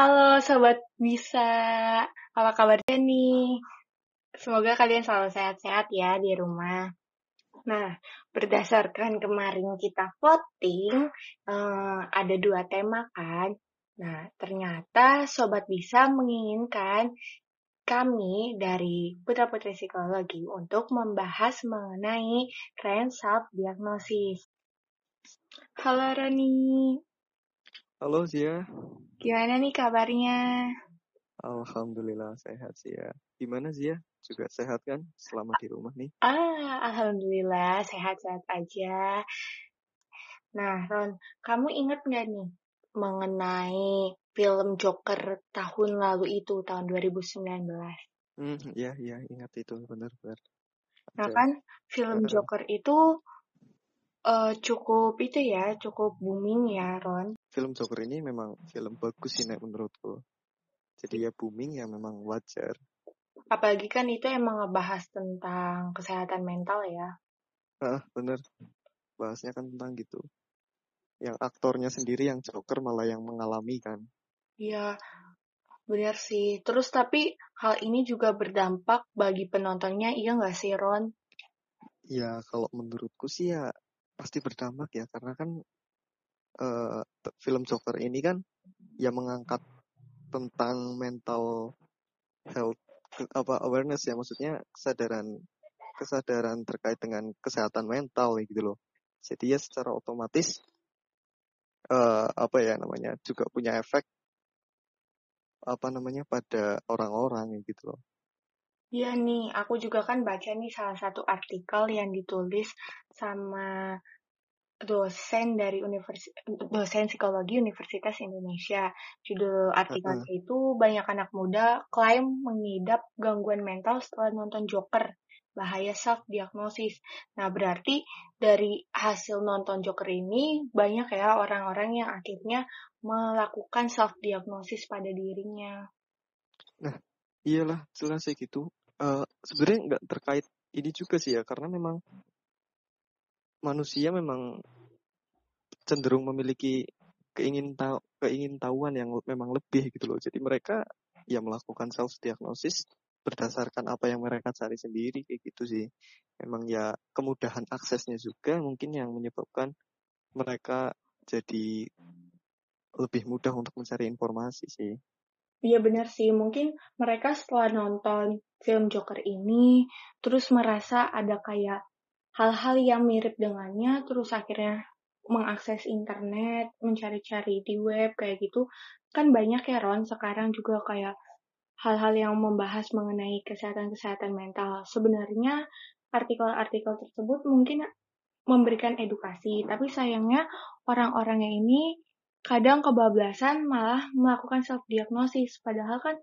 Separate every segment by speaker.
Speaker 1: Halo Sobat Bisa, apa kabarnya nih? Semoga kalian selalu sehat-sehat ya di rumah. Nah, berdasarkan kemarin kita voting, eh, ada dua tema kan? Nah, ternyata Sobat Bisa menginginkan kami dari Putra Putri Psikologi untuk membahas mengenai tren self-diagnosis. Halo Roni,
Speaker 2: Halo Zia,
Speaker 1: gimana nih kabarnya?
Speaker 2: Alhamdulillah sehat Zia. Gimana Zia? Juga sehat kan selama di rumah nih?
Speaker 1: Ah, Alhamdulillah sehat-sehat aja. Nah, Ron, kamu ingat nggak nih mengenai film Joker tahun lalu itu, tahun 2019?
Speaker 2: Hmm, ya ya ingat itu benar-benar.
Speaker 1: Nah kan, film
Speaker 2: Eh.
Speaker 1: Joker itu eh, cukup itu ya, cukup booming ya, Ron.
Speaker 2: Film Joker ini memang film bagus sih Nek menurutku. Jadi ya booming ya memang wajar.
Speaker 1: Apalagi kan itu emang ngebahas tentang kesehatan mental ya.
Speaker 2: Ah, bener. Bahasnya kan tentang gitu. Yang aktornya sendiri yang Joker malah yang mengalami kan.
Speaker 1: Iya, benar sih. Terus tapi hal ini juga berdampak bagi penontonnya, iya nggak sih, Ron?
Speaker 2: Ya kalau menurutku sih ya pasti berdampak ya karena kan t- film Joker ini kan ya mengangkat tentang mental health apa awareness ya maksudnya kesadaran kesadaran terkait dengan kesehatan mental gitu loh. Jadi ya secara otomatis eh, apa ya namanya juga punya efek apa namanya pada orang-orang gitu loh.
Speaker 1: Iya nih, aku juga kan baca nih salah satu artikel yang ditulis sama dosen dari universi dosen psikologi Universitas Indonesia. Judul artikelnya itu banyak anak muda klaim mengidap gangguan mental setelah nonton Joker. Bahaya self diagnosis. Nah, berarti dari hasil nonton Joker ini banyak ya orang-orang yang akhirnya melakukan self diagnosis pada dirinya.
Speaker 2: Iyalah jelas sih gitu. Eh, Sebenarnya nggak terkait ini juga sih ya karena memang manusia memang cenderung memiliki keingin tahu keingintahuan yang memang lebih gitu loh. Jadi mereka ya melakukan self diagnosis berdasarkan apa yang mereka cari sendiri kayak gitu sih. Memang ya kemudahan aksesnya juga mungkin yang menyebabkan mereka jadi lebih mudah untuk mencari informasi sih.
Speaker 1: Iya benar sih, mungkin mereka setelah nonton film Joker ini, terus merasa ada kayak hal-hal yang mirip dengannya, terus akhirnya mengakses internet, mencari-cari di web kayak gitu. Kan banyak ya Ron, sekarang juga kayak hal-hal yang membahas mengenai kesehatan-kesehatan mental. Sebenarnya artikel-artikel tersebut mungkin memberikan edukasi, tapi sayangnya orang-orangnya ini kadang kebablasan malah melakukan self diagnosis padahal kan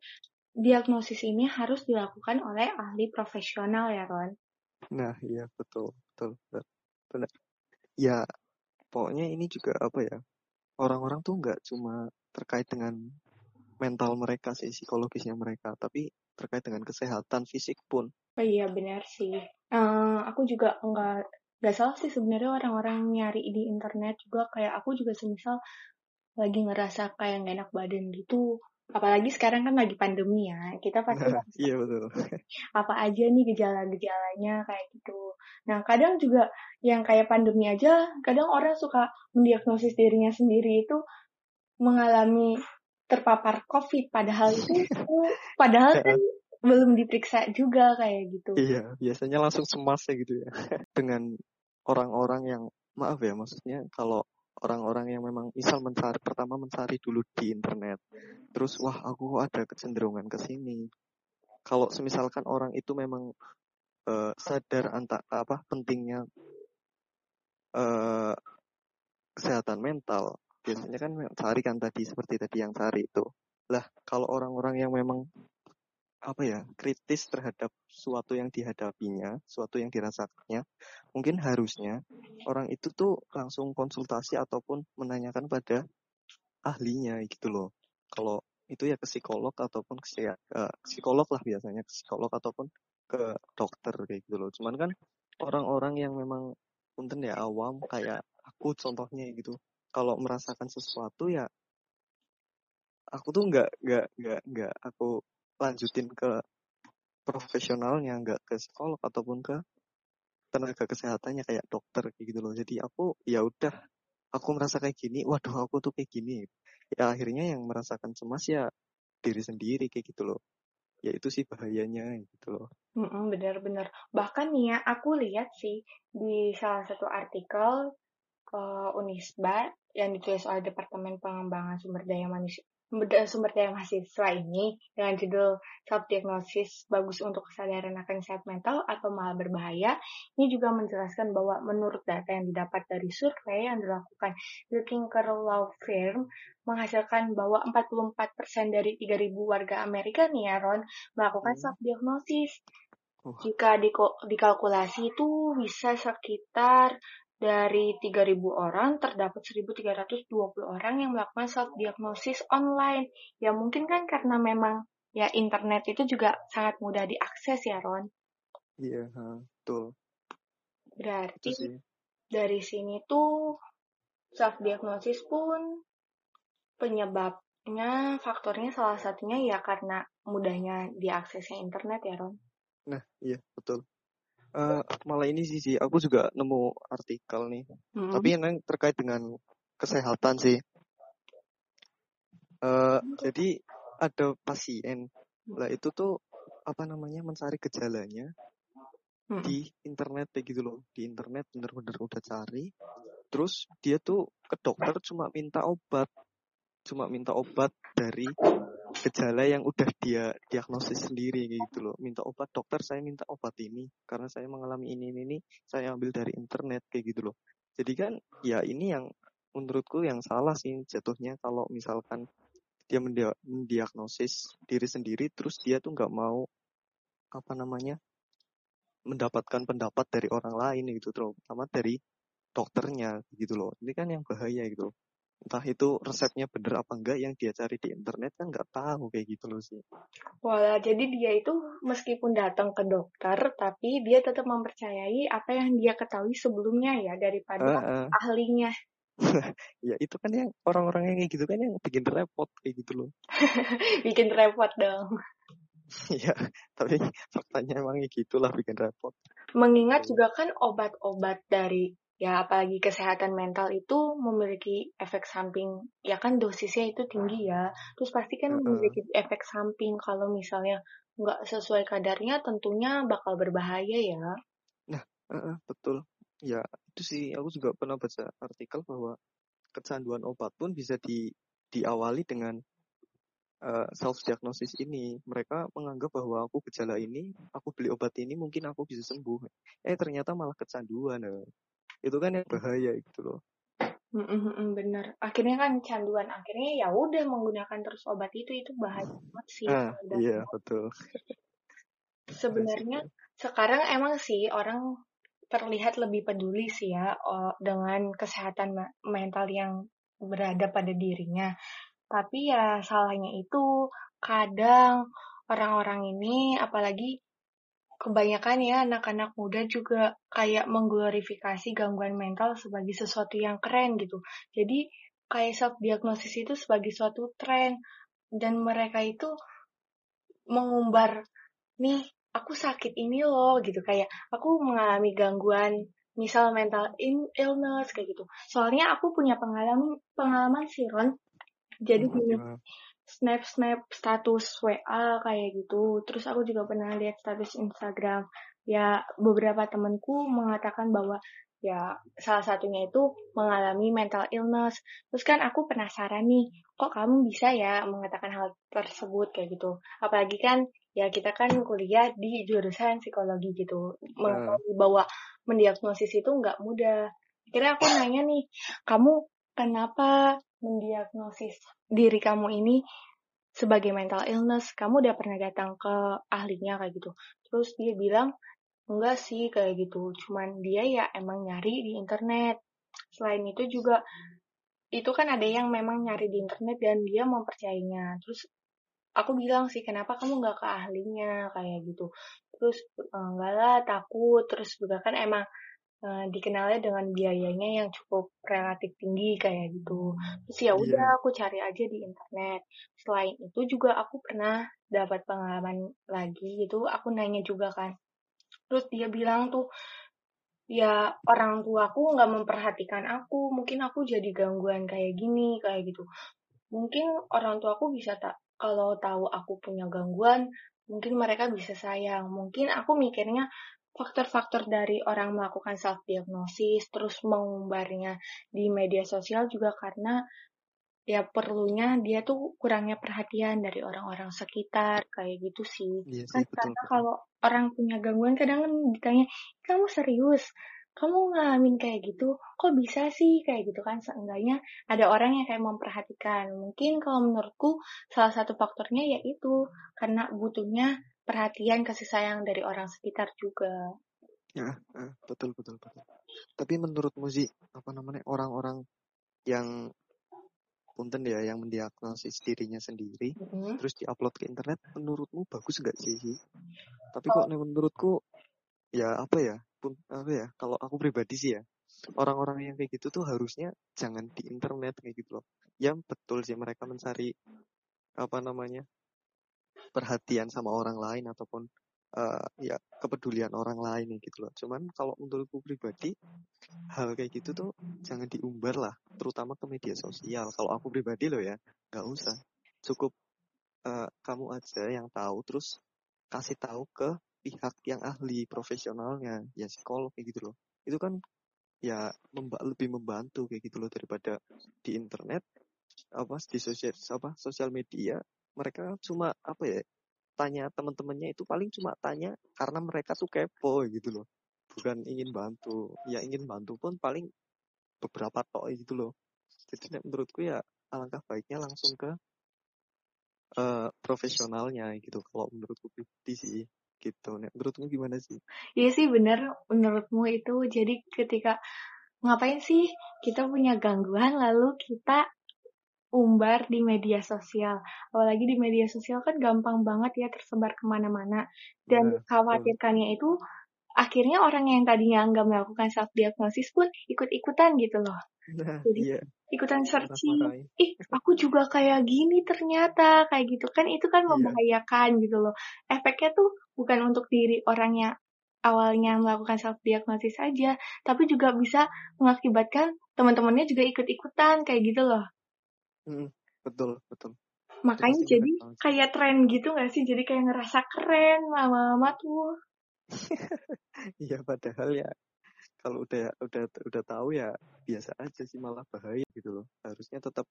Speaker 1: diagnosis ini harus dilakukan oleh ahli profesional ya Ron.
Speaker 2: Nah, iya betul, betul, benar. benar. Ya, pokoknya ini juga apa ya? Orang-orang tuh nggak cuma terkait dengan mental mereka sih, psikologisnya mereka, tapi terkait dengan kesehatan fisik pun.
Speaker 1: Oh iya benar sih. Eh, aku juga nggak nggak salah sih sebenarnya orang-orang nyari di internet juga kayak aku juga semisal lagi ngerasa kayak nggak enak badan gitu. Apalagi sekarang kan lagi pandemi ya, kita pasti
Speaker 2: Nah, iya betul.
Speaker 1: apa aja nih gejala-gejalanya kayak gitu. Nah, kadang juga yang kayak pandemi aja, kadang orang suka mendiagnosis dirinya sendiri itu mengalami terpapar COVID, padahal itu padahal kan belum diperiksa juga kayak gitu.
Speaker 2: Iya, biasanya langsung cemas ya gitu ya. Dengan orang-orang yang, maaf ya, maksudnya kalau orang-orang yang memang misal mencari, pertama mencari dulu di internet. Terus, wah aku ada kecenderungan ke sini. Kalau semisalkan orang itu memang eh, sadar anta, apa pentingnya eh, kesehatan mental, biasanya kan cari kan tadi seperti tadi yang cari itu. Lah, kalau orang-orang yang memang apa ya kritis terhadap suatu yang dihadapinya, suatu yang dirasakannya, mungkin harusnya orang itu tuh langsung konsultasi ataupun menanyakan pada ahlinya gitu loh. Kalau itu ya ke psikolog ataupun ke eh, psikolog lah biasanya ke psikolog ataupun ke dokter kayak gitu loh. Cuman kan orang-orang yang memang punten ya awam kayak aku contohnya gitu. Kalau merasakan sesuatu ya aku tuh nggak nggak nggak nggak aku lanjutin ke profesionalnya nggak ke psikolog ataupun ke tenaga kesehatannya kayak dokter kayak gitu loh. Jadi aku ya udah aku merasa kayak gini waduh aku tuh kayak gini. Ya akhirnya yang merasakan cemas ya diri sendiri kayak gitu loh. Ya itu sih bahayanya gitu loh.
Speaker 1: Mm-mm, benar-benar. Bahkan nih ya, aku lihat sih di salah satu artikel uh, Unisba yang ditulis oleh Departemen Pengembangan Sumber Daya Manusia sumber daya mahasiswa ini dengan judul self diagnosis bagus untuk kesadaran akan sehat mental atau malah berbahaya ini juga menjelaskan bahwa menurut data yang didapat dari survei yang dilakukan The Tinker Law Firm menghasilkan bahwa 44% dari 3.000 warga Amerika nih ya Ron melakukan
Speaker 2: Hmm.
Speaker 1: self diagnosis
Speaker 2: Wah.
Speaker 1: jika dikalkulasi itu bisa sekitar dari 3.000 orang terdapat 1.320 orang yang melakukan self diagnosis online. Ya mungkin kan karena memang ya internet itu juga sangat mudah diakses ya Ron.
Speaker 2: iya betul
Speaker 1: Berarti dari sini tuh self diagnosis pun penyebabnya faktornya salah satunya ya karena mudahnya diaksesnya internet ya Ron.
Speaker 2: nah iya betul Eh, malah ini sih sih. Aku juga nemu artikel nih.
Speaker 1: Mm-mm.
Speaker 2: tapi yang terkait dengan kesehatan sih. Eh, jadi ada pasien. Lah itu tuh apa namanya mencari gejalanya
Speaker 1: Mm-mm.
Speaker 2: di internet kayak gitu loh. Di internet bener-bener udah cari. Terus dia tuh ke dokter cuma minta obat. Cuma minta obat dari gejala yang udah dia diagnosis sendiri gitu loh. Minta obat dokter saya minta obat ini karena saya mengalami ini ini, ini saya ambil dari internet kayak gitu loh. Jadi kan ya ini yang menurutku yang salah sih jatuhnya kalau misalkan dia mendia- mendiagnosis diri sendiri terus dia tuh nggak mau apa namanya mendapatkan pendapat dari orang lain gitu terutama dari dokternya gitu loh. Ini kan yang bahaya gitu loh. Entah itu resepnya bener apa enggak yang dia cari di internet kan nggak tahu kayak gitu loh sih
Speaker 1: Wala, jadi dia itu meskipun datang ke dokter, tapi dia tetap mempercayai apa yang dia ketahui sebelumnya ya daripada
Speaker 2: Ah, ah.
Speaker 1: ahlinya.
Speaker 2: ya itu kan yang orang-orang yang kayak gitu kan yang bikin repot kayak gitu loh
Speaker 1: Bikin repot dong.
Speaker 2: ya tapi faktanya emang gitulah bikin repot
Speaker 1: Mengingat juga kan obat-obat dari ya apalagi kesehatan mental itu memiliki efek samping ya kan dosisnya itu tinggi ya. Terus pasti kan memiliki efek samping kalau misalnya nggak sesuai kadarnya tentunya bakal berbahaya ya.
Speaker 2: Heeh, betul ya itu sih aku juga pernah baca artikel bahwa kecanduan obat pun bisa di diawali dengan self diagnosis ini mereka menganggap bahwa aku gejala ini aku beli obat ini mungkin aku bisa sembuh eh ternyata malah kecanduan eh. Itu kan yang bahaya gitu loh
Speaker 1: Mm-mm, bener. Akhirnya kan canduan. Akhirnya ya udah menggunakan terus obat itu itu bahaya banget sih.
Speaker 2: ah iya betul
Speaker 1: Sebenarnya sekarang emang sih orang terlihat lebih peduli sih ya dengan kesehatan me- mental yang berada pada dirinya. Tapi ya salahnya itu kadang orang-orang ini apalagi kebanyakan ya anak-anak muda juga kayak mengglorifikasi gangguan mental sebagai sesuatu yang keren gitu. Jadi kayak self diagnosis itu sebagai suatu tren dan mereka itu mengumbar nih aku sakit ini loh gitu kayak aku mengalami gangguan misal mental illness kayak gitu. Soalnya aku punya pengalaman pengalaman sih Ron. Jadi
Speaker 2: Hmm, gimana?
Speaker 1: snap-snap status WA kayak gitu. Terus aku juga pernah lihat status Instagram. Ya, beberapa temanku mengatakan bahwa ya salah satunya itu mengalami mental illness. Terus kan aku penasaran nih, kok kamu bisa ya mengatakan hal tersebut kayak gitu. Apalagi kan ya kita kan kuliah di jurusan psikologi gitu. Mengetahui bahwa mendiagnosis itu nggak mudah. Akhirnya aku nanya nih, kamu kenapa mendiagnosis diri kamu ini sebagai mental illness, kamu udah pernah datang ke ahlinya kayak gitu. Terus dia bilang, enggak sih kayak gitu, cuman dia ya emang nyari di internet. Selain itu juga, itu kan ada yang memang nyari di internet dan dia mempercayainya. Terus aku bilang sih, kenapa kamu nggak ke ahlinya kayak gitu. Terus enggak lah, takut. Terus juga kan emang uh, dikenalnya dengan biayanya yang cukup relatif tinggi kayak gitu. Terus ya udah
Speaker 2: Iya.
Speaker 1: aku cari aja di internet. Selain itu juga aku pernah dapat pengalaman lagi gitu. Aku nanya juga kan. Terus dia bilang tuh ya orang tuaku nggak memperhatikan aku. Mungkin aku jadi gangguan kayak gini kayak gitu. Mungkin orang tuaku bisa tak kalau tahu aku punya gangguan, mungkin mereka bisa sayang. Mungkin aku mikirnya faktor-faktor dari orang melakukan self diagnosis terus mengumbarnya di media sosial juga karena ya perlunya dia tuh kurangnya perhatian dari orang-orang sekitar kayak gitu sih.
Speaker 2: Iya
Speaker 1: kan
Speaker 2: sih, betul,
Speaker 1: karena
Speaker 2: betul.
Speaker 1: kalau orang punya gangguan kadang kan ditanya, "Kamu serius? Kamu ngalamin kayak gitu? Kok bisa sih?" kayak gitu kan. Seenggaknya ada orang yang kayak memperhatikan. Mungkin kalau menurutku salah satu faktornya yaitu karena butuhnya perhatian kasih sayang dari orang sekitar juga.
Speaker 2: Ya, betul betul betul. Tapi menurutmu sih apa namanya orang-orang yang punten ya yang mendiagnosis dirinya sendiri
Speaker 1: Mm-hmm.
Speaker 2: terus diupload ke internet menurutmu bagus nggak sih? Tapi kok nih menurutku ya apa ya pun apa ya kalau aku pribadi sih ya orang-orang yang kayak gitu tuh harusnya jangan di internet kayak gitu loh. Ya betul sih mereka mencari apa namanya perhatian sama orang lain ataupun uh, ya kepedulian orang lain gitu loh. Cuman kalau menurutku pribadi hal kayak gitu tuh jangan diumbar lah, terutama ke media sosial. Kalau aku pribadi loh ya, nggak usah. Cukup uh, kamu aja yang tahu, terus kasih tahu ke pihak yang ahli profesionalnya, ya psikolog kayak gitu loh. Itu kan ya memba lebih membantu kayak gitu loh daripada di internet apa di sosial apa sosial media mereka cuma apa ya tanya teman-temannya itu paling cuma tanya karena mereka tuh kepo gitu loh. Bukan ingin bantu. Ya ingin bantu pun paling beberapa tok gitu loh. Jadi menurutku ya alangkah baiknya langsung ke uh, profesionalnya gitu kalau menurutku pribadi sih gitu. Nih menurutmu gimana sih?
Speaker 1: Iya sih benar menurutmu itu. Jadi ketika ngapain sih kita punya gangguan lalu kita umbar di media sosial. Apalagi di media sosial kan gampang banget ya tersebar ke mana-mana. Dan
Speaker 2: Nah,
Speaker 1: khawatirkannya itu akhirnya orang yang tadinya nggak melakukan self diagnosis pun ikut-ikutan gitu loh.
Speaker 2: nah
Speaker 1: Jadi
Speaker 2: iya
Speaker 1: ikutan searching, ih aku juga kayak gini ternyata kayak gitu kan itu kan
Speaker 2: Iya.
Speaker 1: membahayakan gitu loh. Efeknya tuh bukan untuk diri orang yang awalnya melakukan self diagnosis aja, tapi juga bisa mengakibatkan teman-temannya juga ikut-ikutan kayak gitu loh.
Speaker 2: Mm, betul betul
Speaker 1: Makanya
Speaker 2: pasti
Speaker 1: jadi
Speaker 2: sih.
Speaker 1: kayak tren gitu gak sih? Jadi kayak ngerasa keren lama-lama tuh.
Speaker 2: Iya padahal ya kalau udah udah udah tahu ya biasa aja sih malah bahaya gitu loh. Harusnya tetap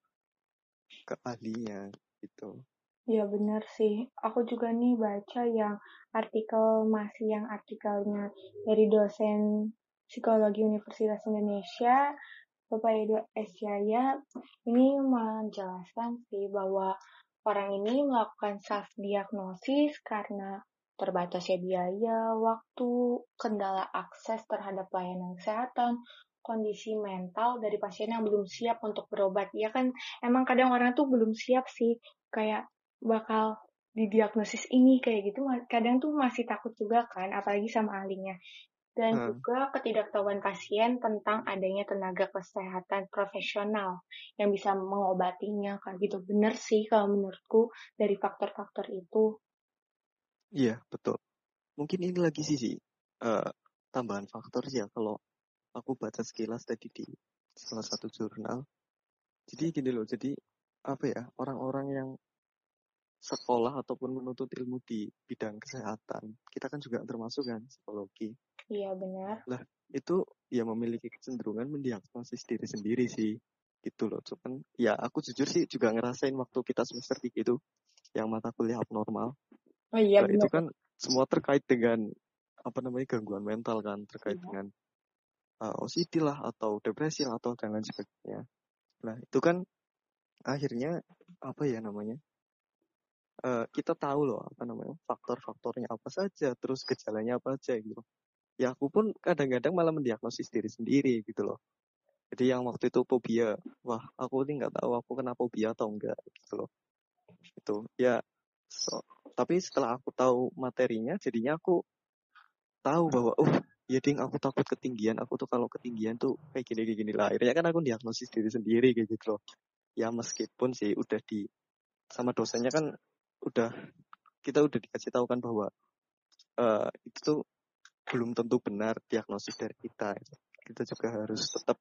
Speaker 2: ke ahlinya gitu.
Speaker 1: Ya bener sih. Aku juga nih baca yang artikel masih yang artikelnya dari dosen psikologi Universitas Indonesia, Bapak Edo Esyaya, ini menjelaskan sih bahwa orang ini melakukan self diagnosis karena terbatasnya biaya, waktu, kendala akses terhadap pelayanan kesehatan, kondisi mental dari pasien yang belum siap untuk berobat. Ya kan emang kadang orang tuh belum siap sih kayak bakal didiagnosis ini kayak gitu kadang tuh masih takut juga kan apalagi sama ahlinya dan
Speaker 2: Hmm.
Speaker 1: juga ketidaktahuan pasien tentang adanya tenaga kesehatan profesional yang bisa mengobatinya kan gitu bener sih kalau menurutku dari faktor-faktor itu
Speaker 2: Iya betul. Mungkin ini lagi sih sih eh, tambahan faktor sih ya kalau aku baca sekilas tadi di salah satu jurnal. Jadi gini loh, jadi apa ya orang-orang yang sekolah ataupun menuntut ilmu di bidang kesehatan, kita kan juga termasuk kan psikologi.
Speaker 1: Iya benar
Speaker 2: Lah itu ya memiliki kecenderungan mendiagnosis diri sendiri sih gitu loh. Cuman ya aku jujur sih juga ngerasain waktu kita semester 3 itu yang mata kuliah abnormal.
Speaker 1: oh iya
Speaker 2: Nah, itu kan semua terkait dengan apa namanya gangguan mental kan, terkait
Speaker 1: Iya.
Speaker 2: dengan uh, OCD lah atau depresi lah atau dan lain sebagainya. Nah itu kan akhirnya apa ya namanya? Uh, kita tahu loh apa namanya faktor-faktornya apa saja, terus gejalanya apa aja gitu. Ya aku pun kadang-kadang malah mendiagnosis diri sendiri gitu loh. Jadi yang waktu itu fobia, wah aku ini nggak tahu aku kena fobia atau enggak gitu loh. Itu ya. So, tapi setelah aku tahu materinya, jadinya aku tahu bahwa oh ya ding aku takut ketinggian aku tuh kalau ketinggian tuh kayak gini kayak gini lah akhirnya kan aku diagnosis diri sendiri kayak gitu loh ya meskipun sih udah di sama dosennya kan udah kita udah dikasih tahu kan bahwa uh, itu tuh belum tentu benar diagnosis dari kita. Kita juga harus tetap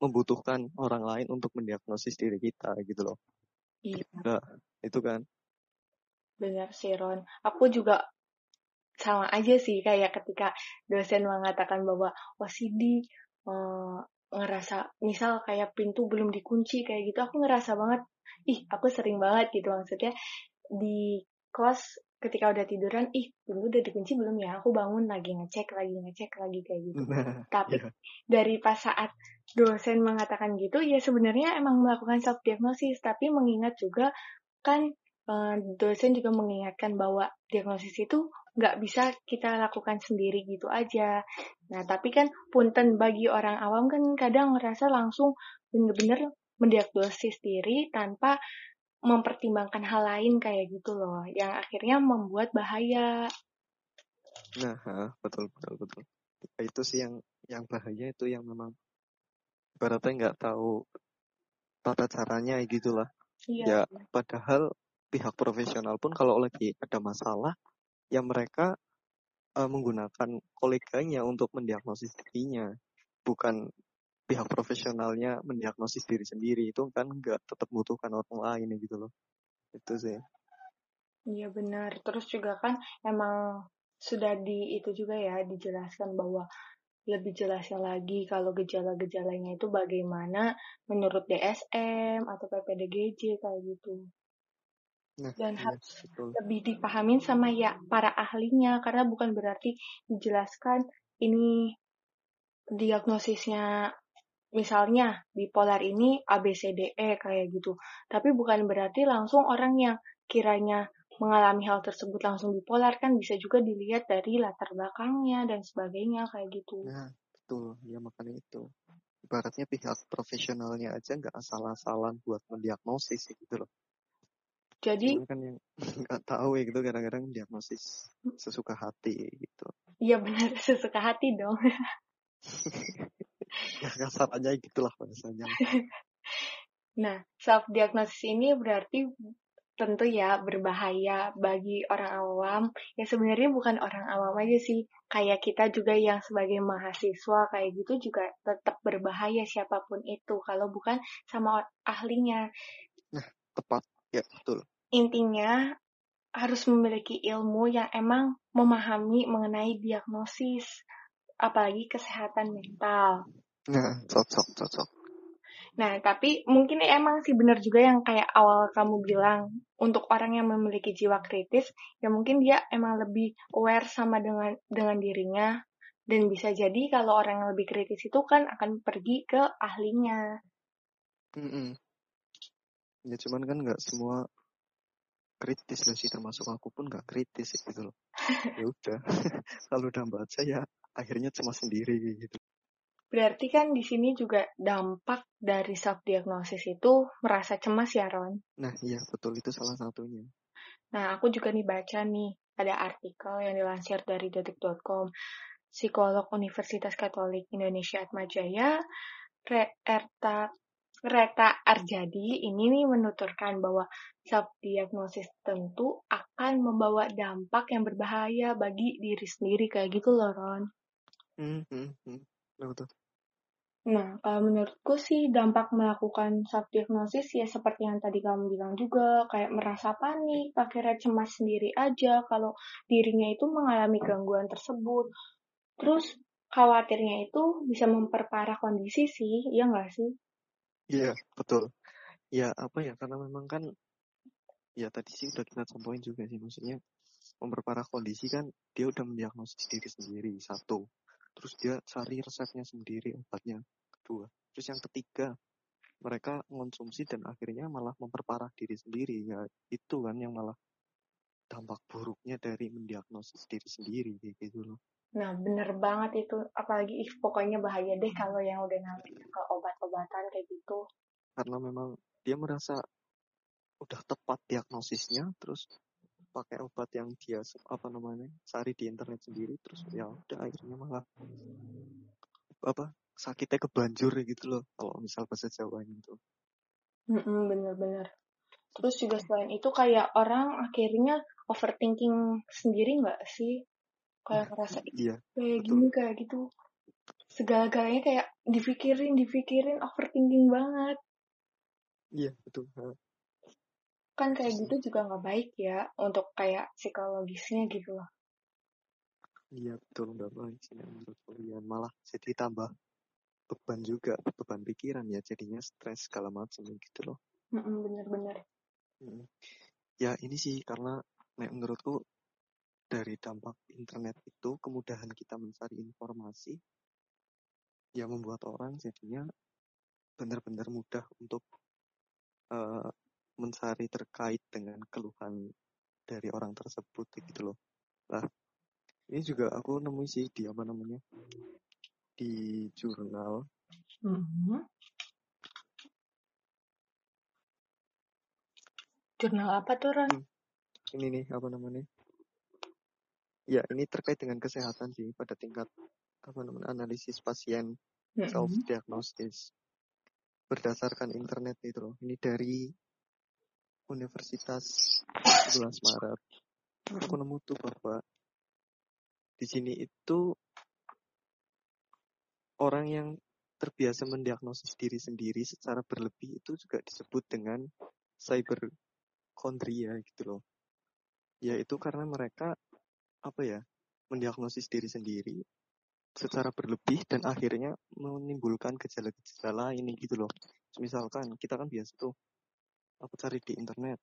Speaker 2: membutuhkan orang lain untuk mendiagnosis diri kita gitu loh.
Speaker 1: Iya.
Speaker 2: Nah, itu kan.
Speaker 1: Benar sih Ron. Aku juga sama aja sih kayak ketika dosen mengatakan bahwa OCD uh, eh, ngerasa misal kayak pintu belum dikunci kayak gitu aku ngerasa banget ih aku sering banget gitu. Maksudnya di kelas ketika udah tiduran ih pintu udah dikunci belum ya aku bangun lagi ngecek lagi ngecek lagi kayak gitu nah, tapi yeah. dari pas saat dosen mengatakan gitu ya sebenarnya emang melakukan self diagnosis tapi mengingat juga kan uh, dosen juga mengingatkan bahwa diagnosis itu nggak bisa kita lakukan sendiri gitu aja. Nah, tapi kan punten bagi orang awam kan kadang ngerasa langsung bener-bener mendiagnosis diri tanpa mempertimbangkan hal lain kayak gitu loh, yang akhirnya membuat bahaya.
Speaker 2: Nah, betul betul betul. Itu sih yang yang bahaya itu yang memang ibaratnya nggak tahu tata caranya gitulah. Iya. Ya, padahal pihak profesional pun kalau lagi ada masalah ya mereka uh, menggunakan koleganya untuk mendiagnosis dirinya, bukan pihak profesionalnya mendiagnosis diri sendiri itu kan nggak tetap butuhkan orang lain gitu loh itu sih
Speaker 1: iya benar terus juga kan emang sudah di itu juga ya dijelaskan bahwa lebih jelasnya lagi kalau gejala-gejalanya itu bagaimana menurut DSM atau PPDGJ kayak gitu. Nah, dan iya, harus betul. lebih dipahamin sama ya para ahlinya karena bukan berarti dijelaskan ini diagnosisnya misalnya bipolar ini ABCDE kayak gitu. Tapi bukan berarti langsung orang yang kiranya mengalami hal tersebut langsung bipolar kan bisa juga dilihat dari latar belakangnya dan sebagainya kayak gitu.
Speaker 2: Nah, betul. Ya makanya itu. Ibaratnya pihak profesionalnya aja nggak asal-asalan buat mendiagnosis gitu loh.
Speaker 1: Jadi
Speaker 2: kan yang nggak tahu ya gitu kadang-kadang diagnosis sesuka hati gitu.
Speaker 1: Iya benar sesuka hati dong.
Speaker 2: ya kasar aja gitulah bahasanya.
Speaker 1: nah self diagnosis ini berarti tentu ya berbahaya bagi orang awam. Ya sebenarnya bukan orang awam aja sih, kayak kita juga yang sebagai mahasiswa kayak gitu juga tetap berbahaya siapa pun itu kalau bukan sama ahlinya.
Speaker 2: Nah, tepat. Ya, betul
Speaker 1: intinya harus memiliki ilmu yang emang memahami mengenai diagnosis, apalagi kesehatan mental.
Speaker 2: Nah, cocok, cocok.
Speaker 1: Nah, tapi mungkin emang sih benar juga yang kayak awal kamu bilang, untuk orang yang memiliki jiwa kritis, ya mungkin dia emang lebih aware sama dengan dengan dirinya, dan bisa jadi kalau orang yang lebih kritis itu kan akan pergi ke ahlinya.
Speaker 2: Mm -mm. Ya cuman kan nggak semua kritis loh sih termasuk aku pun nggak kritis gitu loh. Ya udah kalau udah baca ya akhirnya cuma sendiri gitu.
Speaker 1: Berarti kan di sini juga dampak dari self diagnosis itu merasa cemas ya Ron?
Speaker 2: Nah iya betul itu salah satunya.
Speaker 1: Nah aku juga nih baca nih ada artikel yang dilansir dari detik.com psikolog Universitas Katolik Indonesia Atmajaya Erta Reta Arjadi ini nih menuturkan bahwa self-diagnosis tentu akan membawa dampak yang berbahaya bagi diri sendiri kayak gitu loh Ron.
Speaker 2: Hmm, hmm, hmm. Betul.
Speaker 1: Nah, kalau menurutku sih dampak melakukan self-diagnosis ya seperti yang tadi kamu bilang juga, kayak merasa panik, akhirnya cemas sendiri aja kalau dirinya itu mengalami gangguan tersebut. Terus khawatirnya itu bisa memperparah kondisi sih, iya nggak sih?
Speaker 2: Iya, betul. Ya, apa ya, karena memang kan, ya tadi sih udah kita contohin juga sih, maksudnya memperparah kondisi kan dia udah mendiagnosis diri sendiri, satu. Terus dia cari resepnya sendiri, obatnya, kedua. Terus yang ketiga, mereka mengonsumsi dan akhirnya malah memperparah diri sendiri. Ya, itu kan yang malah dampak buruknya dari mendiagnosis diri sendiri, gitu loh.
Speaker 1: Nah, bener banget itu. Apalagi ih, pokoknya bahaya deh kalau yang udah namanya ke obat-obatan kayak gitu.
Speaker 2: Karena memang dia merasa udah tepat diagnosisnya, terus pakai obat yang dia apa namanya cari di internet sendiri terus ya udah akhirnya malah apa sakitnya kebanjur gitu loh kalau misal bahasa Jawa itu
Speaker 1: bener-bener terus juga selain itu kayak orang akhirnya overthinking sendiri nggak sih kayak ngerasa
Speaker 2: iya
Speaker 1: kayak
Speaker 2: betul.
Speaker 1: gini kayak gitu. Segala-galanya kayak dipikirin dipikirin overthinking banget.
Speaker 2: Iya betul
Speaker 1: kan kayak gitu juga nggak baik ya untuk kayak psikologisnya gitu loh.
Speaker 2: Iya betul nggak baik sih menurut kalian malah jadi tambah beban juga beban pikiran ya jadinya stres segala macam gitu loh.
Speaker 1: Bener-bener.
Speaker 2: Hmm. ya ini sih karena nek menurutku dari dampak internet itu kemudahan kita mencari informasi ya membuat orang jadinya benar-benar mudah untuk eh, mencari terkait dengan keluhan dari orang tersebut gitu loh. Lah, ini juga aku nemu sih di apa namanya di jurnal
Speaker 1: Mhm. Jurnal apa tuh, Ron?
Speaker 2: ini nih apa namanya ya ini terkait dengan kesehatan sih pada tingkat apa namanya analisis pasien
Speaker 1: Mm-mm.
Speaker 2: self diagnosis berdasarkan internet itu loh ini dari Universitas 11 Maret. Aku nemu tuh bahwa di sini itu orang yang terbiasa mendiagnosis diri sendiri secara berlebih itu juga disebut dengan cyberchondria gitu loh. Yaitu karena mereka apa ya mendiagnosis diri sendiri secara berlebih dan akhirnya menimbulkan gejala-gejala ini gitu loh. Misalkan kita kan biasa tuh aku cari di internet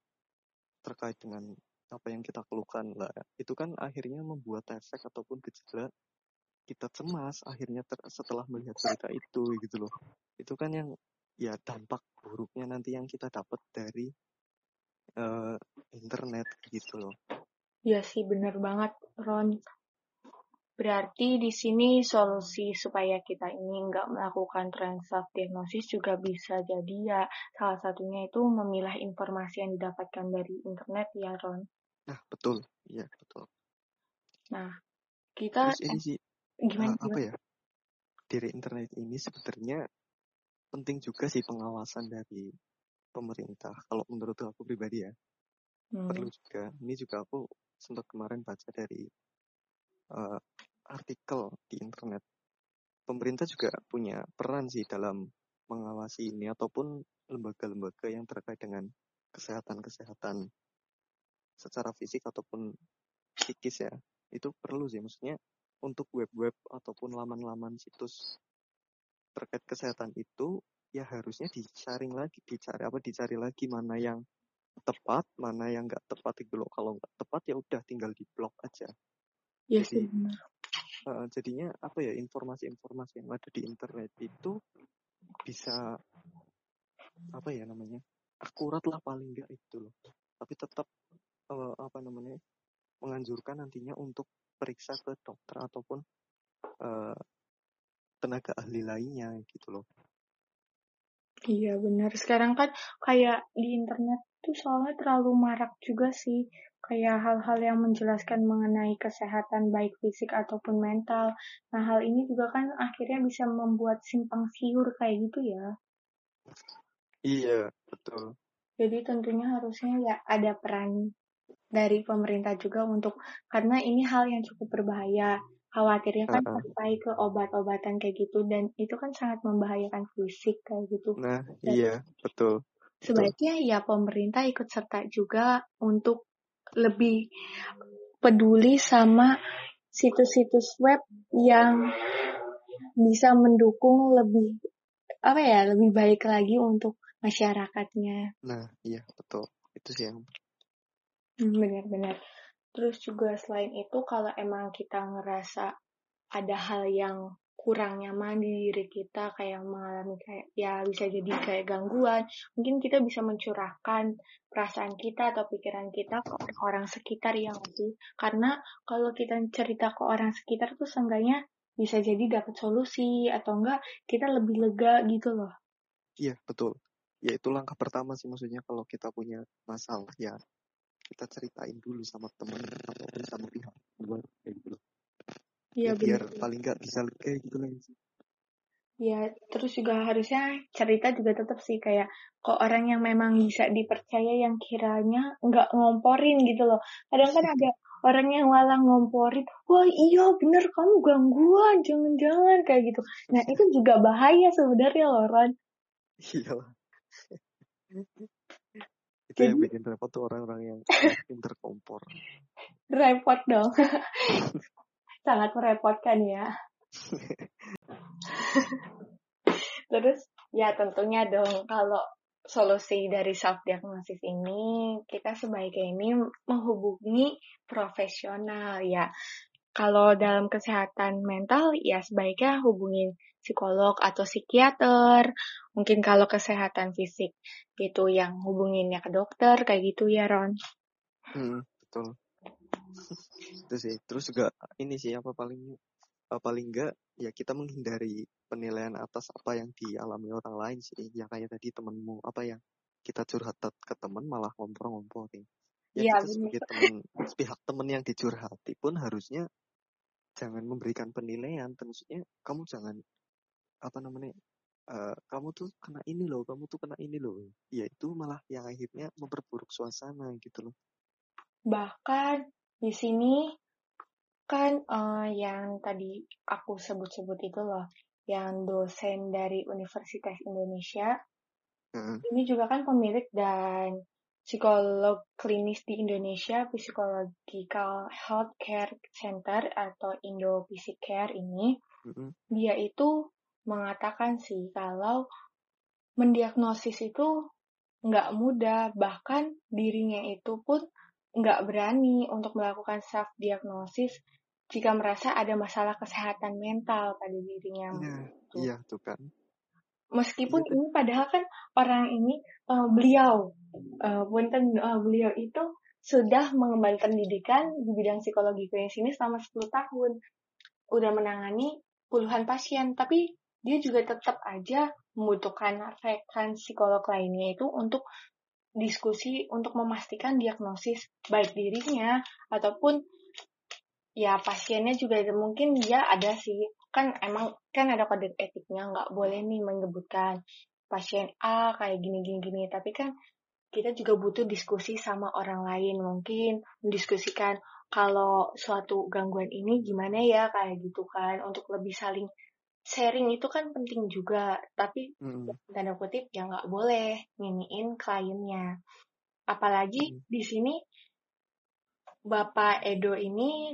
Speaker 2: terkait dengan apa yang kita keluhkan lah. Itu kan akhirnya membuat efek ataupun gejala kita cemas akhirnya setelah melihat berita itu gitu loh. Itu kan yang ya dampak buruknya nanti yang kita dapat dari eh, internet gitu loh.
Speaker 1: Iya sih, bener banget, Ron. Berarti di sini solusi supaya kita ini nggak melakukan trend self-diagnosis juga bisa jadi ya salah satunya itu memilah informasi yang didapatkan dari internet ya, Ron.
Speaker 2: nah betul iya betul
Speaker 1: Nah, kita
Speaker 2: terus ini sih
Speaker 1: gimana,
Speaker 2: apa
Speaker 1: gimana?
Speaker 2: ya dari internet ini sebenarnya penting juga sih pengawasan dari pemerintah kalau menurut aku pribadi ya
Speaker 1: Hmm,
Speaker 2: perlu juga. Ini juga aku sempat kemarin baca dari eh, artikel di internet. Pemerintah juga punya peran sih dalam mengawasi ini ataupun lembaga-lembaga yang terkait dengan kesehatan-kesehatan secara fisik ataupun psikis ya. Itu perlu sih maksudnya untuk web-web ataupun laman-laman situs terkait kesehatan itu ya harusnya disaring lagi dicari apa dicari lagi mana yang tepat mana yang nggak tepat gitu loh. Kalau nggak tepat ya udah tinggal di blok aja.
Speaker 1: Iya
Speaker 2: jadi
Speaker 1: sih,
Speaker 2: eh, jadinya apa ya informasi-informasi yang ada di internet itu bisa apa ya namanya akurat lah paling nggak itu loh. Tapi tetap eh, apa namanya menganjurkan nantinya untuk periksa ke dokter ataupun eh, tenaga ahli lainnya gitu loh
Speaker 1: Iya benar. Sekarang kan kayak di internet tuh soalnya terlalu marak juga sih. Kayak hal-hal yang menjelaskan mengenai kesehatan baik fisik ataupun mental. Nah hal ini juga kan akhirnya bisa membuat simpang siur kayak gitu ya.
Speaker 2: iya betul
Speaker 1: Jadi tentunya harusnya ya ada peran dari pemerintah juga untuk karena ini hal yang cukup berbahaya. Khawatirnya kan
Speaker 2: ah.
Speaker 1: sampai ke obat-obatan kayak gitu dan itu kan sangat membahayakan fisik kayak gitu.
Speaker 2: nah
Speaker 1: Dan
Speaker 2: iya betul betul
Speaker 1: sebaiknya ya pemerintah ikut serta juga untuk lebih peduli sama situs-situs web yang bisa mendukung lebih apa ya lebih baik lagi untuk masyarakatnya
Speaker 2: nah iya betul itu sih yang
Speaker 1: Hmm, benar-benar terus juga selain itu kalau emang kita ngerasa ada hal yang kurang nyaman di diri kita kayak mengalami kayak ya bisa jadi kayak gangguan mungkin kita bisa mencurahkan perasaan kita atau pikiran kita ke orang sekitar yang sih? Karena kalau kita cerita ke orang sekitar tuh seenggaknya bisa jadi dapat solusi atau enggak kita lebih lega gitu loh.
Speaker 2: Iya betul. Ya itu langkah pertama sih maksudnya kalau kita punya masalah ya kita ceritain dulu sama temen ataupun sama pihak luar kayak gitu loh
Speaker 1: Iya
Speaker 2: ya biar
Speaker 1: benar.
Speaker 2: paling nggak bisa kayak gitu lah sih
Speaker 1: Ya, terus juga harusnya cerita juga tetap sih kayak kok orang yang memang bisa dipercaya yang kiranya nggak ngomporin gitu loh. Kadang kan ada orang yang malah ngomporin, wah iya bener kamu gangguan, jangan-jangan kayak gitu. Nah itu juga bahaya sebenarnya loh Ron.
Speaker 2: iya itu yang bikin repot tuh orang-orang yang pinter kompor
Speaker 1: Repot dong. Sangat merepotkan ya. Terus ya tentunya dong kalau solusi dari self diagnosis ini kita sebaiknya ini menghubungi profesional ya. Kalau dalam kesehatan mental ya sebaiknya hubungin psikolog atau psikiater. Mungkin kalau kesehatan fisik gitu yang hubunginnya ke dokter kayak gitu ya Ron.
Speaker 2: Hmm, betul. itu sih. Terus juga ini sih apa paling eh, paling enggak ya kita menghindari penilaian atas apa yang dialami orang lain sih. Yang kayak tadi temenmu apa yang kita curhat ke temen malah ngompor-ngomporin. Ya
Speaker 1: Iya,
Speaker 2: kita
Speaker 1: bener.
Speaker 2: sebagai temen pihak temen yang dicurhati pun harusnya jangan memberikan penilaian. Maksudnya kamu jangan apa namanya eh, kamu tuh kena ini loh, kamu tuh kena ini loh. Ya itu malah yang akhirnya memperburuk suasana gitu loh.
Speaker 1: Bahkan di sini kan eh, yang tadi aku sebut-sebut itu loh, yang dosen dari Universitas Indonesia,
Speaker 2: Heeh.
Speaker 1: ini juga kan pemilik dan psikolog klinis di Indonesia, Psychological Healthcare Center atau Indo Care ini,
Speaker 2: Mm-mm.
Speaker 1: dia itu mengatakan sih kalau mendiagnosis itu nggak mudah, bahkan dirinya itu pun nggak berani untuk melakukan self diagnosis jika merasa ada masalah kesehatan mental pada dirinya.
Speaker 2: Iya,
Speaker 1: Gitu.
Speaker 2: iya tuh kan.
Speaker 1: Meskipun
Speaker 2: tuh.
Speaker 1: ini padahal kan orang ini eh, beliau, eh, punten eh, beliau itu sudah mengemban pendidikan di bidang psikologi klinis ini selama 10 tahun. Udah menangani puluhan pasien, tapi dia juga tetap aja membutuhkan rekan psikolog lainnya itu untuk diskusi untuk memastikan diagnosis baik dirinya ataupun ya pasiennya juga mungkin dia ada sih. Kan emang kan ada kode etiknya. Nggak boleh nih menyebutkan pasien A kayak gini gini gini tapi kan kita juga butuh diskusi sama orang lain. Mungkin mendiskusikan kalau suatu gangguan ini gimana ya kayak gitu kan. Untuk lebih saling sharing itu kan penting juga tapi
Speaker 2: Mm-mm.
Speaker 1: tanda kutip ya nggak boleh nginiin kliennya apalagi
Speaker 2: Mm.
Speaker 1: di sini Bapak Edo ini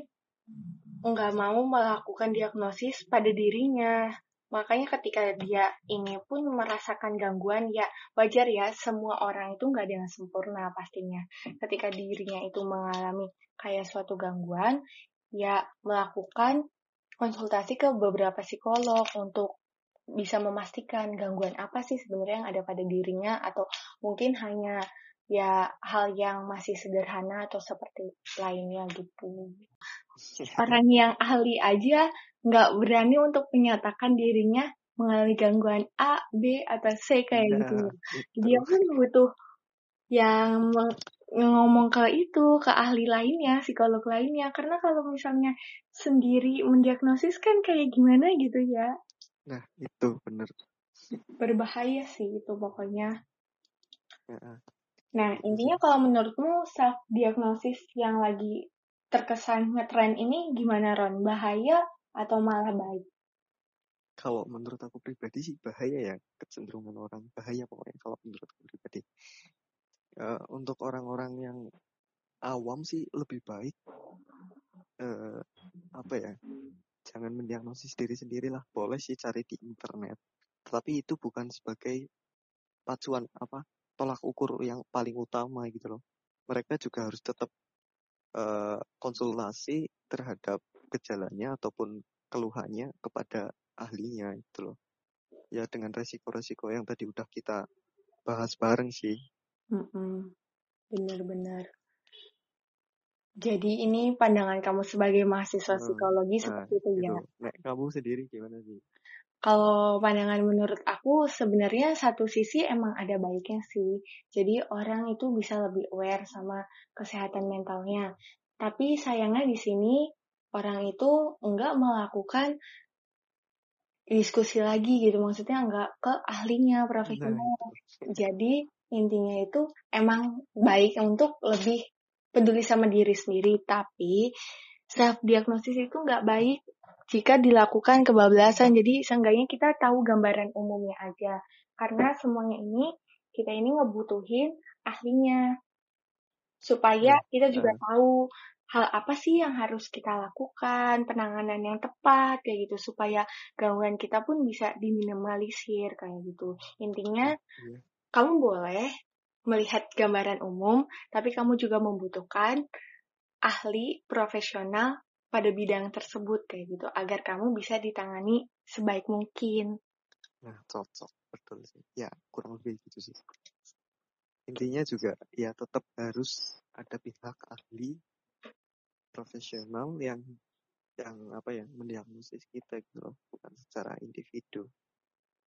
Speaker 1: nggak mau melakukan diagnosis pada dirinya. Makanya ketika dia ini pun merasakan gangguan, ya wajar ya, semua orang itu nggak ada yang sempurna pastinya. Ketika dirinya itu mengalami kayak suatu gangguan, ya melakukan konsultasi ke beberapa psikolog untuk bisa memastikan gangguan apa sih sebenarnya yang ada pada dirinya atau mungkin hanya ya hal yang masih sederhana atau seperti lainnya gitu. Orang yang ahli aja nggak berani untuk menyatakan dirinya mengalami gangguan A, B, atau C kayak
Speaker 2: Nah,
Speaker 1: gitu.
Speaker 2: itu.
Speaker 1: Dia pun butuh yang ngomong ke itu, ke ahli lainnya, psikolog lainnya. Karena kalau misalnya sendiri mendiagnosis kan kayak gimana gitu ya.
Speaker 2: Nah, itu bener.
Speaker 1: Berbahaya sih itu pokoknya.
Speaker 2: Heeh.
Speaker 1: Nah, intinya kalau menurutmu self diagnosis yang lagi terkesan ngetren ini gimana Ron? Bahaya atau malah baik?
Speaker 2: Kalau menurut aku pribadi sih bahaya ya kecenderungan orang bahaya pokoknya kalau menurut aku pribadi. Eh, untuk orang-orang yang awam sih lebih baik eh, apa ya jangan mendiagnosis diri sendiri lah. Boleh sih cari di internet. Tapi itu bukan sebagai pacuan apa tolak ukur yang paling utama gitu loh. Mereka juga harus tetap eh, konsultasi terhadap gejalanya ataupun keluhannya kepada ahlinya gitu loh. Ya dengan resiko-resiko yang tadi udah kita bahas bareng sih
Speaker 1: Mm-mm. Benar-benar. Jadi ini pandangan kamu sebagai mahasiswa
Speaker 2: Hmm,
Speaker 1: psikologi
Speaker 2: nah
Speaker 1: seperti itu ya?
Speaker 2: itu nek kamu sendiri gimana sih
Speaker 1: Kalau pandangan menurut aku sebenarnya satu sisi emang ada baiknya sih. Jadi orang itu bisa lebih aware sama kesehatan mentalnya. Tapi sayangnya di sini orang itu enggak melakukan diskusi lagi gitu. Maksudnya enggak ke ahlinya, profesional.
Speaker 2: Nah,
Speaker 1: Jadi intinya itu emang baik untuk lebih peduli sama diri sendiri. Tapi self diagnosis itu enggak baik jika dilakukan kebablasan. Jadi seenggaknya kita tahu gambaran umumnya aja. Karena semuanya ini kita ini ngebutuhin ahlinya. Supaya kita juga tahu hal apa sih yang harus kita lakukan, penanganan yang tepat kayak gitu supaya gangguan kita pun bisa diminimalisir kayak gitu. Intinya
Speaker 2: Iya.
Speaker 1: Kamu boleh melihat gambaran umum, tapi kamu juga membutuhkan ahli profesional pada bidang tersebut kayak gitu agar kamu bisa ditangani sebaik mungkin.
Speaker 2: Nah, cocok betul sih. Ya, kurang lebih gitu sih. Intinya juga ya tetap harus ada pihak ahli profesional yang yang apa ya mendiagnosis kita gitu loh, bukan secara individu.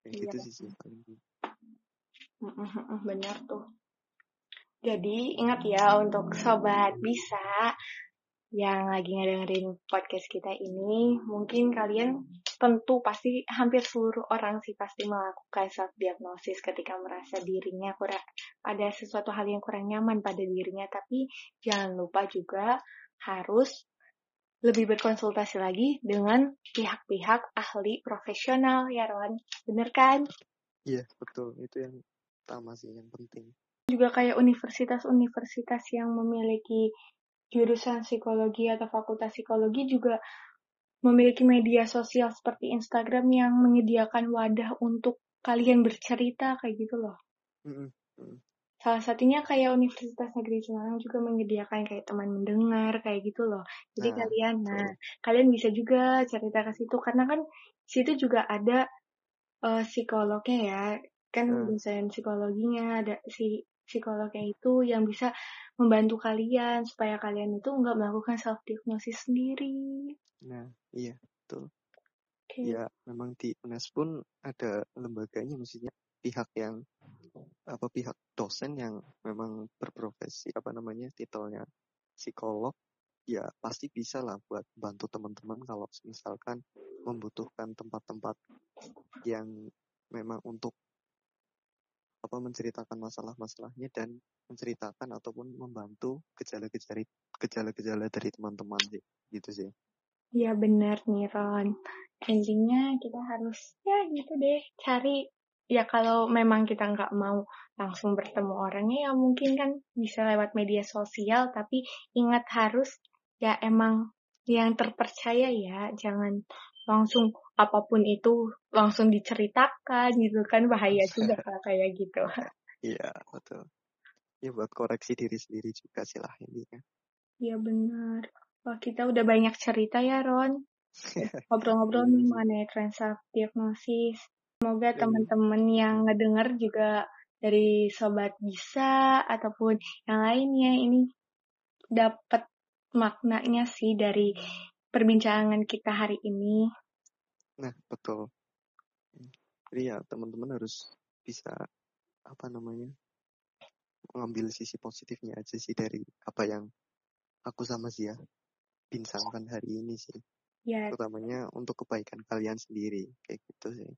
Speaker 2: Kayak
Speaker 1: Iya.
Speaker 2: gitu sih sih paling.
Speaker 1: Benar tuh. Jadi ingat ya untuk sobat bisa yang lagi ngedengerin podcast kita ini, mungkin kalian tentu pasti hampir seluruh orang sih pasti melakukan self diagnosis ketika merasa dirinya kurang ada sesuatu hal yang kurang nyaman pada dirinya, tapi jangan lupa juga harus lebih berkonsultasi lagi dengan pihak-pihak ahli profesional ya Ron, bener kan?
Speaker 2: Iya, betul. Itu yang utama sih, yang penting.
Speaker 1: juga kayak universitas-universitas yang memiliki jurusan psikologi atau fakultas psikologi juga memiliki media sosial seperti Instagram yang menyediakan wadah untuk kalian bercerita kayak gitu loh.
Speaker 2: Mm.
Speaker 1: Salah satunya kayak Universitas Negeri Semarang juga menyediakan kayak teman mendengar kayak gitu loh. Jadi
Speaker 2: Nah,
Speaker 1: kalian, nah kalian bisa juga cerita ke situ karena kan situ juga ada eh, psikolognya ya, kan
Speaker 2: Nah.
Speaker 1: dosen psikologinya ada si psikolognya itu yang bisa membantu kalian supaya kalian itu nggak melakukan self diagnosis sendiri.
Speaker 2: Nah, iya, betul.
Speaker 1: Oke.
Speaker 2: Ya, memang di UNES pun ada lembaganya, maksudnya pihak yang apa pihak dosen yang memang berprofesi apa namanya titelnya psikolog ya pasti bisa lah buat bantu teman-teman kalau misalkan membutuhkan tempat-tempat yang memang untuk apa menceritakan masalah-masalahnya dan menceritakan ataupun membantu gejala-gejala gejala-gejala dari teman-teman sih. Gitu sih.
Speaker 1: Iya benar nih Ron. Intinya kita harus ya gitu deh cari. Ya kalau memang kita nggak mau langsung bertemu orangnya ya mungkin kan bisa lewat media sosial. Tapi ingat harus ya emang yang terpercaya ya. Jangan langsung apa pun itu langsung diceritakan gitu kan bahaya juga kayak gitu.
Speaker 2: iya betul ya buat koreksi diri sendiri juga sih lah intinya
Speaker 1: Iya benar. Wah kita udah banyak cerita ya Ron. Ngobrol-ngobrol nih mengenai self diagnosis. Semoga
Speaker 2: Iya.
Speaker 1: teman-teman yang ngedenger juga dari sobat bisa ataupun yang lainnya ini dapat maknanya sih dari perbincangan kita hari ini.
Speaker 2: Nah, betul. Jadi ya teman-teman harus bisa apa namanya mengambil sisi positifnya aja sih dari apa yang aku sama Zia bincangkan hari ini sih.
Speaker 1: Ya,
Speaker 2: Terutamanya untuk kebaikan kalian sendiri kayak gitu sih.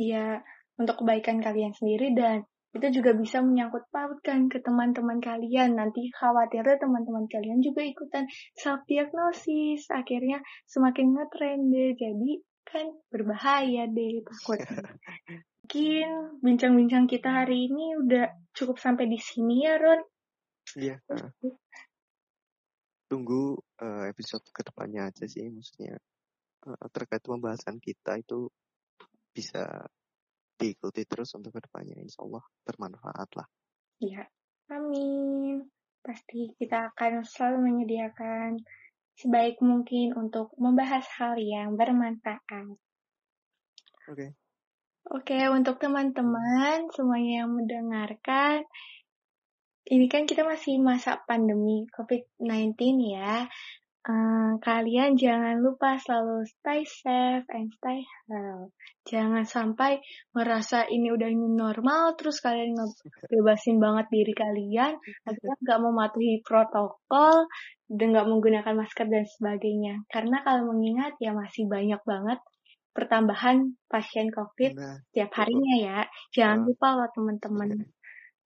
Speaker 1: iya untuk kebaikan kalian sendiri dan itu juga bisa menyangkut pautkan ke teman-teman kalian. Nanti khawatirnya teman-teman kalian juga ikutan self diagnosis. Akhirnya semakin ngetrend deh. Jadi kan berbahaya deh takutnya. Mungkin bincang-bincang kita hari ini udah cukup sampai di sini ya Ron.
Speaker 2: Iya. nah. Tunggu eh, episode ke depannya aja sih maksudnya eh, terkait pembahasan kita itu bisa diikuti terus untuk ke depannya insya Allah bermanfaat lah.
Speaker 1: Iya, amin. Pasti kita akan selalu menyediakan sebaik mungkin untuk membahas hal yang bermanfaat.
Speaker 2: Oke.
Speaker 1: Oke, untuk teman-teman semuanya yang mendengarkan, ini kan kita masih masa pandemi COVID-19 ya. Uh, kalian jangan lupa selalu stay safe and stay healthy. Jangan sampai merasa ini udah new normal, terus kalian ngebebasin banget diri kalian, akhirnya nggak mematuhi protokol, dan nggak menggunakan masker dan sebagainya. Karena kalau mengingat ya masih banyak banget pertambahan pasien COVID nah, tiap harinya ya. Jangan uh, lupa loh teman-teman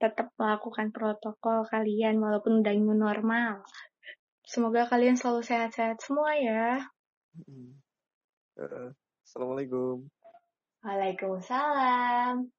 Speaker 1: tetap melakukan protokol kalian walaupun udah new normal. Semoga kalian selalu sehat-sehat semua ya.
Speaker 2: Assalamualaikum.
Speaker 1: Waalaikumsalam.